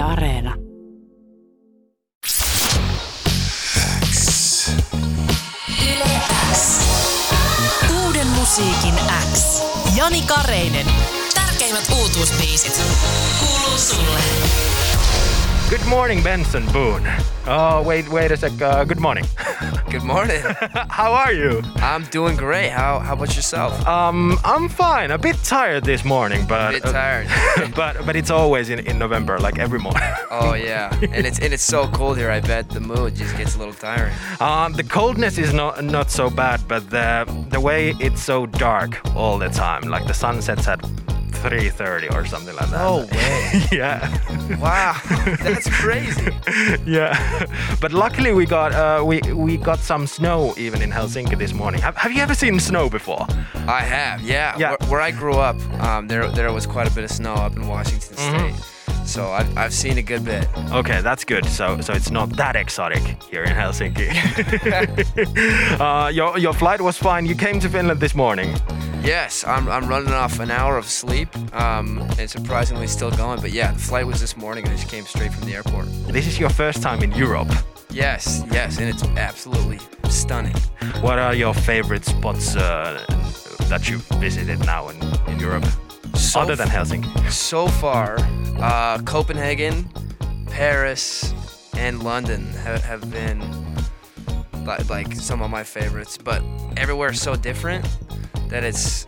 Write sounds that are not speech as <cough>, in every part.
Areena. Uuden musiikin X. Jani Kareinen. Tärkeimmät uutuusbiisit. Kuuluu sulle. Good morning, Benson Boone. Oh, wait, wait a sec. Uh, good morning. <laughs> Good morning. How are you? I'm doing great. How how about yourself? Um, I'm fine. A bit tired this morning, but A bit tired. <laughs> but but it's always in, in November, like every morning. <laughs> oh yeah, and it's and it's so cold here. I bet the mood just gets a little tiring. Um, the coldness is not not so bad, but the the way it's so dark all the time, like the sun sets at 3:30 or something like that. No way. <laughs> yeah. Wow, that's <laughs> crazy. yeah, but luckily we got uh, we we got some snow even in Helsinki this morning. Have, have you ever seen snow before? I have, yeah. Yeah. Where, where I grew up, um, there there was quite a bit of snow up in Washington Mhm. State, so I've I've seen a good bit. Okay, that's good. So so it's not that exotic here in Helsinki. <laughs> uh, your your flight was fine. You came to Finland this morning. Yes, I'm, I'm running off an hour of sleep, um, and surprisingly still going. But yeah, the flight was this morning, and I just came straight from the airport. This is your first time in Europe. Yes, yes, and it's absolutely stunning. What are your favorite spots uh, that you've visited now in, in Europe, So other than Helsinki? So far, uh, Copenhagen, Paris, and London have, have been like, like some of my favorites. But everywhere is so different that it's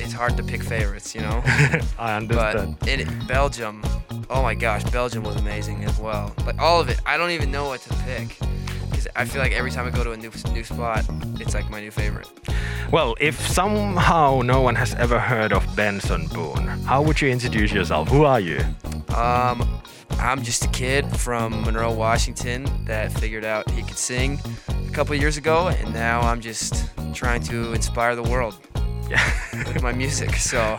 it's hard to pick favorites, you know. <laughs> I but understand. it, Belgium, oh my gosh, Belgium was amazing as well. Like all of it, I don't even know what to pick because I feel like every time I go to a new new spot, it's like my new favorite. Well, if somehow no one has ever heard of Benson Boone, how would you introduce yourself? Who are you? Um, I'm just a kid from Monroe, Washington that figured out he could sing a couple years ago, and now I'm just trying to inspire the world Yeah. <laughs> with my music. So,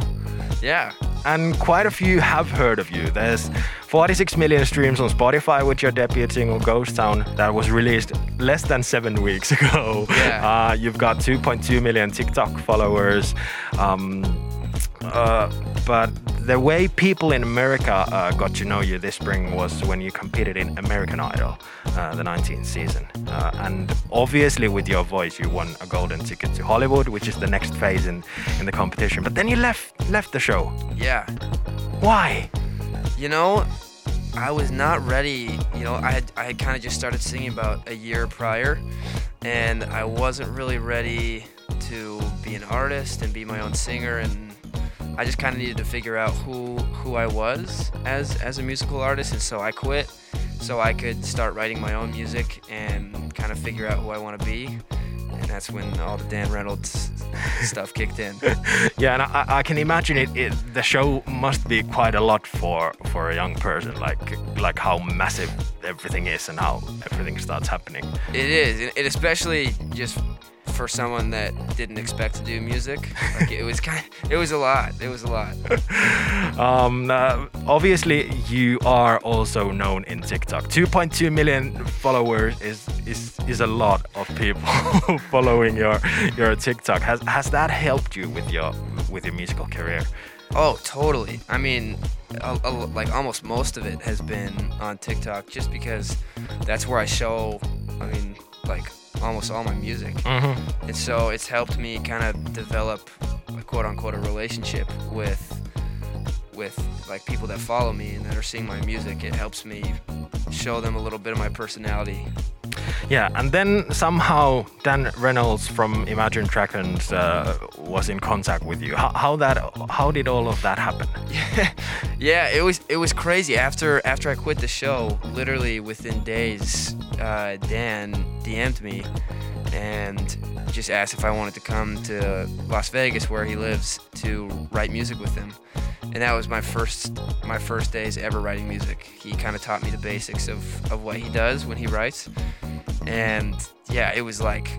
yeah. and quite a few have heard of you. There's 46 million streams on Spotify with your debut single Ghost Town that was released less than seven weeks <laughs> ago. Yeah. Uh, you've got 2.2 million TikTok followers. Um, uh, but the way people in America uh, got to know you this spring was when you competed in American Idol, uh, the 19th season. Uh, and obviously, with your voice, you won a golden ticket to Hollywood, which is the next phase in, in the competition. But then you left left the show. Yeah. Why? You know, I was not ready. You know, I had I had kind of just started singing about a year prior, and I wasn't really ready to be an artist and be my own singer, and I just kind of needed to figure out who who I was as as a musical artist, and so I quit so I could start writing my own music and kind of figure out who I want to be. And that's when all the Dan Reynolds <laughs> stuff kicked in. <laughs> Yeah, and I, I can imagine it, it. The show must be quite a lot for for a young person, like like how massive everything is and how everything starts happening. It is, and it especially just for someone that didn't expect to do music. Like it was kind, it was a lot. It was a lot. <laughs> Um, uh, obviously, you are also known in TikTok. 2.2 million followers is is is a lot of people <laughs> following your your TikTok. Has has that helped you with your with your musical career? Oh, totally. I mean, a, a, like almost most of it has been on TikTok, just because that's where I show. I mean, like almost all my music, Mm-hmm. and so it's helped me kind of develop, a quote unquote, a relationship with with like people that follow me and that are seeing my music. It helps me show them a little bit of my personality Yeah, and then somehow Dan Reynolds from Imagine Dragons uh, was in contact with you. How, how that? How did all of that happen? <laughs> yeah, it was it was crazy. After after I quit the show, literally within days, uh, Dan DM'd me and just asked if I wanted to come to Las Vegas, where he lives, to write music with him. And that was my first my first days ever writing music. He kind of taught me the basics of, of what he does when he writes. And yeah, it was like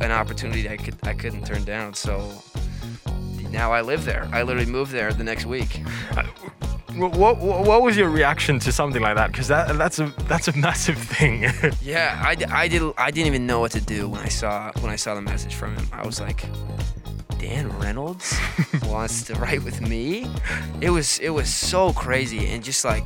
an opportunity I could I couldn't turn down. So now I live there. I literally moved there the next week. <laughs> What, what, what was your reaction to something like that? Because that, that's a that's a <laughs> massive thing. <laughs> Yeah, I, I did I didn't even know what to do when I saw when I saw the message from him. I was like, Dan Reynolds wants to write with me. It was it was so crazy and just like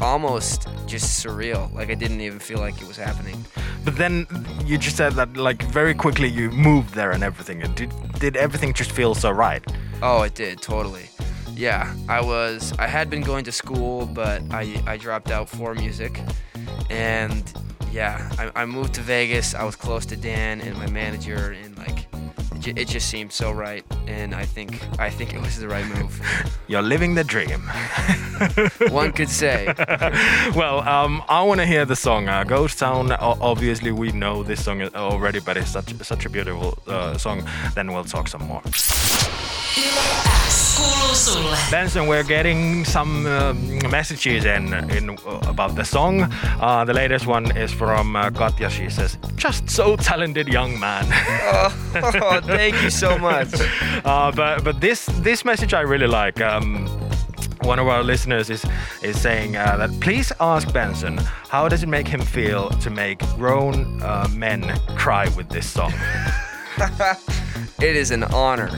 almost just surreal. Like I didn't even feel like it was happening. But then you just said that like very quickly you moved there and everything. And did did everything just feel so right? Oh, it did totally. Yeah, I was. I had been going to school, but I I dropped out for music, and yeah, I, I moved to Vegas. I was close to Dan and my manager, and like it, ju- it just seemed so right. And I think I think it was the right move. <laughs> You're living the dream. <laughs> One could say. <laughs> well, um, I want to hear the song uh, "Ghost Town." O- obviously, we know this song already, but it's such such a beautiful uh, song. Then we'll talk some more. X kuuluu sulle. Benson, we're getting some um, messages in, in uh, about the song. Uh, the latest one is from uh, Katja. She says, "Just so talented young man." oh, <laughs> thank you so much. <laughs> uh, but but this this message I really like. Um, one of our listeners is is saying uh, that please ask Benson how does it make him feel to make grown uh, men cry with this song. <laughs> It is an honor.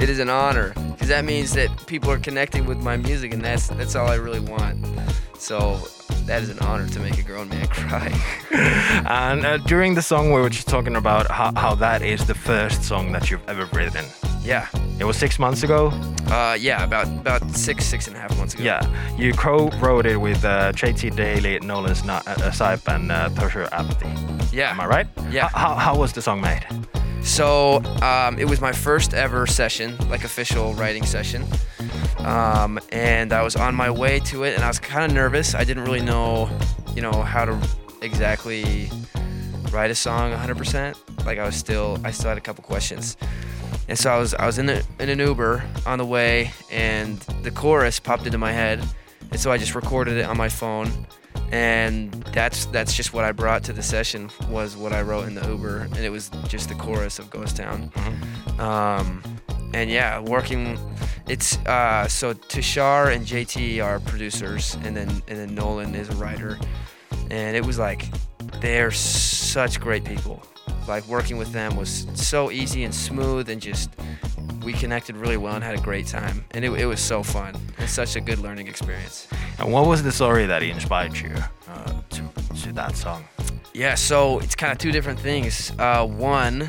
It is an honor because that means that people are connecting with my music, and that's that's all I really want. So that is an honor to make a grown man <laughs> cry. <laughs> and uh, during the song, we were just talking about how, how that is the first song that you've ever written. yeah. It was six months ago. Uh, yeah, about about six six and a half months ago. Yeah, you co-wrote it with uh, JT Daly, Nolan uh, Sipe, and uh, Tushar Apte. Yeah. Am I right? Yeah. H- how, how was the song made? So um, it was my first ever session, like official writing session. Um, and I was on my way to it, and I was kind of nervous. I didn't really know, you know, how to exactly write a song 100%. Like I was still, I still had a couple questions. And so I was, I was in, the, in an Uber on the way, and the chorus popped into my head, and so I just recorded it on my phone. And that's that's just what I brought to the session was what I wrote in the Uber, and it was just the chorus of Ghost Town. Um, and yeah, working. It's uh, so Tushar and JT are producers, and then and then Nolan is a writer. And it was like they're such great people. Like working with them was so easy and smooth, and just we connected really well and had a great time. And it, it was so fun. It's such a good learning experience. And what was the story that he inspired you uh, to, to that song? Yeah, so it's kind of two different things. Uh, one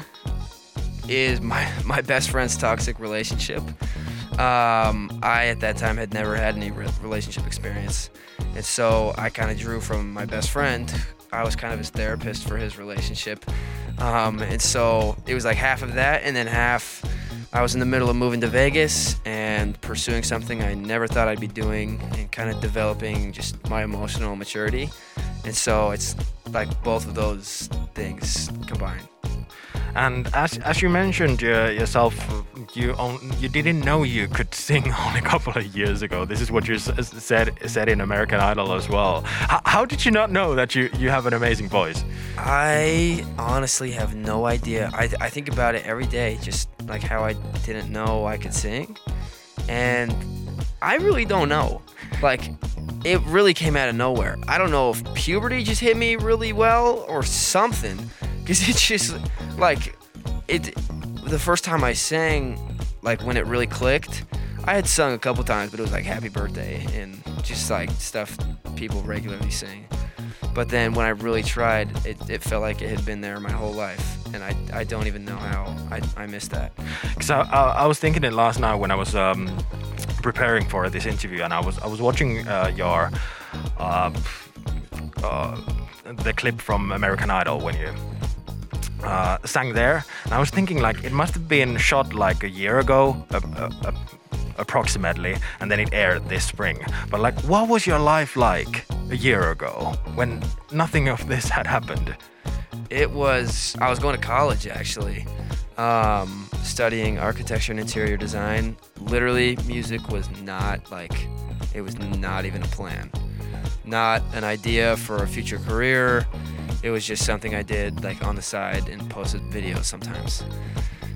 is my <laughs> my best friend's toxic relationship. Um, I at that time had never had any re- relationship experience, and so I kind of drew from my best friend. I was kind of his therapist for his relationship, um, and so it was like half of that, and then half. I was in the middle of moving to Vegas and pursuing something I never thought I'd be doing, and kind of developing just my emotional maturity. And so it's like both of those things combined. And as, as you mentioned uh, yourself, you on, you didn't know you could sing <laughs> only a couple of years ago. This is what you said said in American Idol as well. H- how did you not know that you, you have an amazing voice? I honestly have no idea. I, I think about it every day, just like how I didn't know I could sing. And I really don't know. Like, it really came out of nowhere. I don't know if puberty just hit me really well or something. Because <laughs> it's just like, it. The first time I sang, like when it really clicked, I had sung a couple times, but it was like Happy Birthday and just like stuff people regularly sing. But then when I really tried, it, it felt like it had been there my whole life. And I, I don't even know how I, I missed that. Because I, I, I was thinking it last night when I was um, preparing for this interview, and I was I was watching uh, your uh, uh, the clip from American Idol when you uh, sang there, and I was thinking like it must have been shot like a year ago, approximately, and then it aired this spring. But like, what was your life like a year ago when nothing of this had happened? It was, I was going to college actually, um, studying architecture and interior design. Literally, music was not like, it was not even a plan. Not an idea for a future career. It was just something I did like on the side and posted videos sometimes.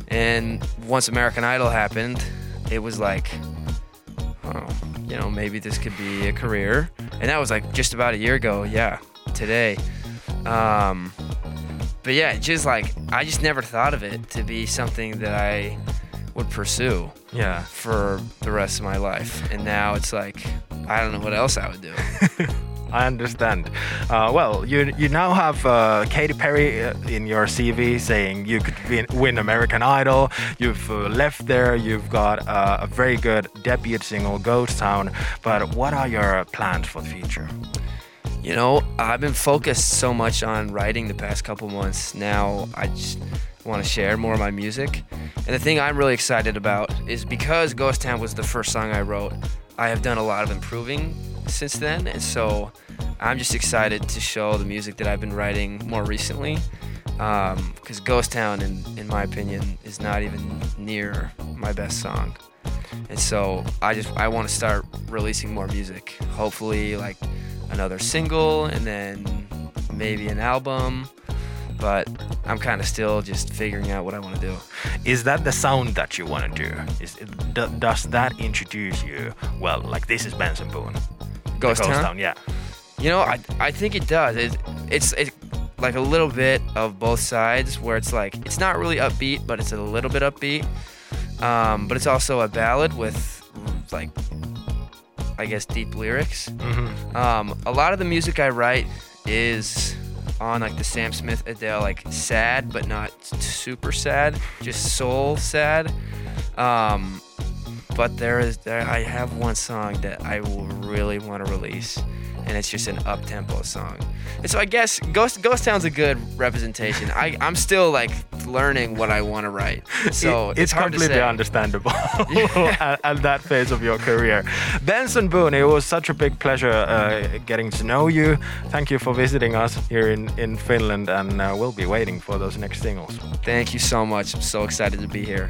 And once American Idol happened, it was like, oh, you know, maybe this could be a career. And that was like just about a year ago. Yeah, today. Um, but yeah, just like I just never thought of it to be something that I would pursue Yeah. for the rest of my life. And now it's like I don't know what else I would do. <laughs> I understand. Uh, well, you you now have uh, Katy Perry uh, in your CV saying you could win, win American Idol. You've uh, left there. You've got uh, a very good debut single, Ghost Town. But what are your plans for the future? You know, I've been focused so much on writing the past couple months. Now I just want to share more of my music. And the thing I'm really excited about is because Ghost Town was the first song I wrote, I have done a lot of improving since then. And so I'm just excited to show the music that I've been writing more recently. Because um, Ghost Town, in, in my opinion, is not even near my best song. And so I just I want to start releasing more music. Hopefully, like another single and then maybe an album but I'm kind of still just figuring out what I want to do. Is that the sound that you want to do? Is does that introduce you? Well, like this is Benson Boone. Ghost, Ghost Town? Town? yeah. You know, I I think it does. It, it's it's like a little bit of both sides, where it's like it's not really upbeat, but it's a little bit upbeat. Um, but it's also a ballad with like I guess deep lyrics. Mm-hmm. Um, a lot of the music I write is on like the Sam Smith Adele, like sad but not super sad, just soul sad. Um, but there is there I have one song that I will really want to release and it's just an up tempo song. And so I guess Ghost Ghost Town's a good representation. I I'm still like learning what I want to write, <laughs> so it, it's, it's completely understandable <laughs> <laughs> at, at, that phase of your career. Benson Boone, it was such a big pleasure uh, getting to know you. Thank you for visiting us here in in Finland, and uh, we'll be waiting for those next singles. Thank you so much. I'm so excited to be here.